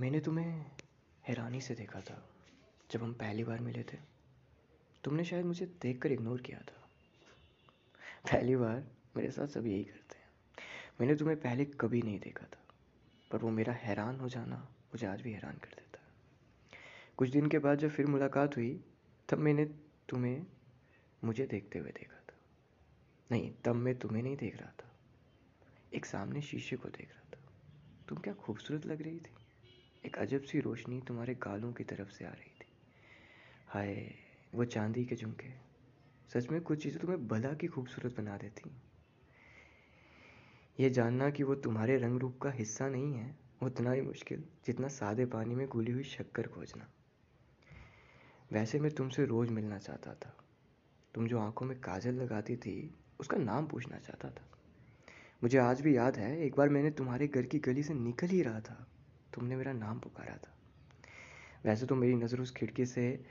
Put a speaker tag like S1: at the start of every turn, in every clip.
S1: मैंने तुम्हें हैरानी से देखा था, जब हम पहली बार मिले थे। तुमने शायद मुझे देख कर इग्नोर किया था। पहली बार मेरे साथ सब यही करते हैं। मैंने तुम्हें पहले कभी नहीं देखा था, पर वो मेरा हैरान हो जाना मुझे आज भी हैरान कर देता है। कुछ दिन के बाद जब फिर मुलाकात हुई, तब मैंने तुम्हें मुझे देखते हुए देखा था। नहीं, तब मैं तुम्हें नहीं देख रहा था। एक सामने शीशे को देख रहा था। तुम क्या खूबसूरत लग रही थी। एक अजब सी रोशनी तुम्हारे गालों की तरफ़ से आ रही थी। हाय, वो चांदी के झुमके। सच में कुछ चीज़ें तुम्हें भला की खूबसूरत बना देती ये जानना कि वो तुम्हारे रंग रूप का हिस्सा नहीं है, उतना ही मुश्किल, जितना सादे पानी में घुली हुई शक्कर खोजना। वैसे मैं तुमसे रोज़ मिलना चाहता था। तुम जो आँखों में काजल लगाती थी, उसका नाम पूछना चाहता था। मुझे आज भी याद है, एक बार मैंने तुम्हारे घर की गली से निकल ही रहा था। तुमने मेरा नाम पुकारा था। वैसे तो मेरी नज़र उस खिड़की से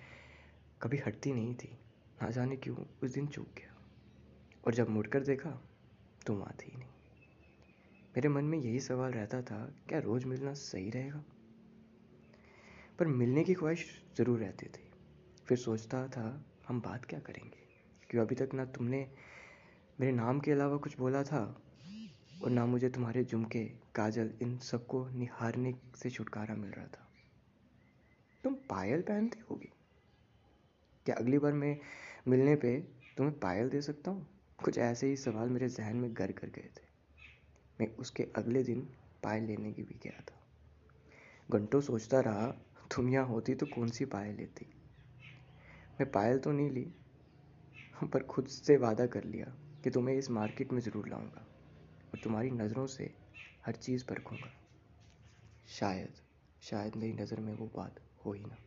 S1: कभी हटती नहीं थी। ना जाने क्यों उस दिन चूक गया। और जब मुड़कर देखा, तुम आती ही नहीं। मेरे मन में यही सवाल रहता था, क्या रोज़ मिलना सही रहेगा? पर मिलने की ख्वाहिश ज़रूर रहती थी। फिर सोचता था, हम बात क्या करेंगे? क्यों अभी तक ना तुमने मेरे नाम के अलावा कुछ बोला था? और ना मुझे तुम्हारे झुमके, काजल, इन सबको निहारने से छुटकारा मिल रहा था। तुम पायल पहनती होगी। क्या अगली बार मैं मिलने पे तुम्हें पायल दे सकता हूँ? कुछ ऐसे ही सवाल मेरे जहन में घर कर गए थे। मैं उसके अगले दिन पायल लेने की भी गया था। घंटों सोचता रहा, तुम यहाँ होती तो कौन सी पायल लेती? मैं पायल तो नहीं ली, पर खुद से वादा कर लिया कि तुम्हें इस मार्केट में ज़रूर लाऊँगा। और तुम्हारी नज़रों से हर चीज़ परखूँगा। शायद शायद मेरी नज़र में वो बात हो ही ना।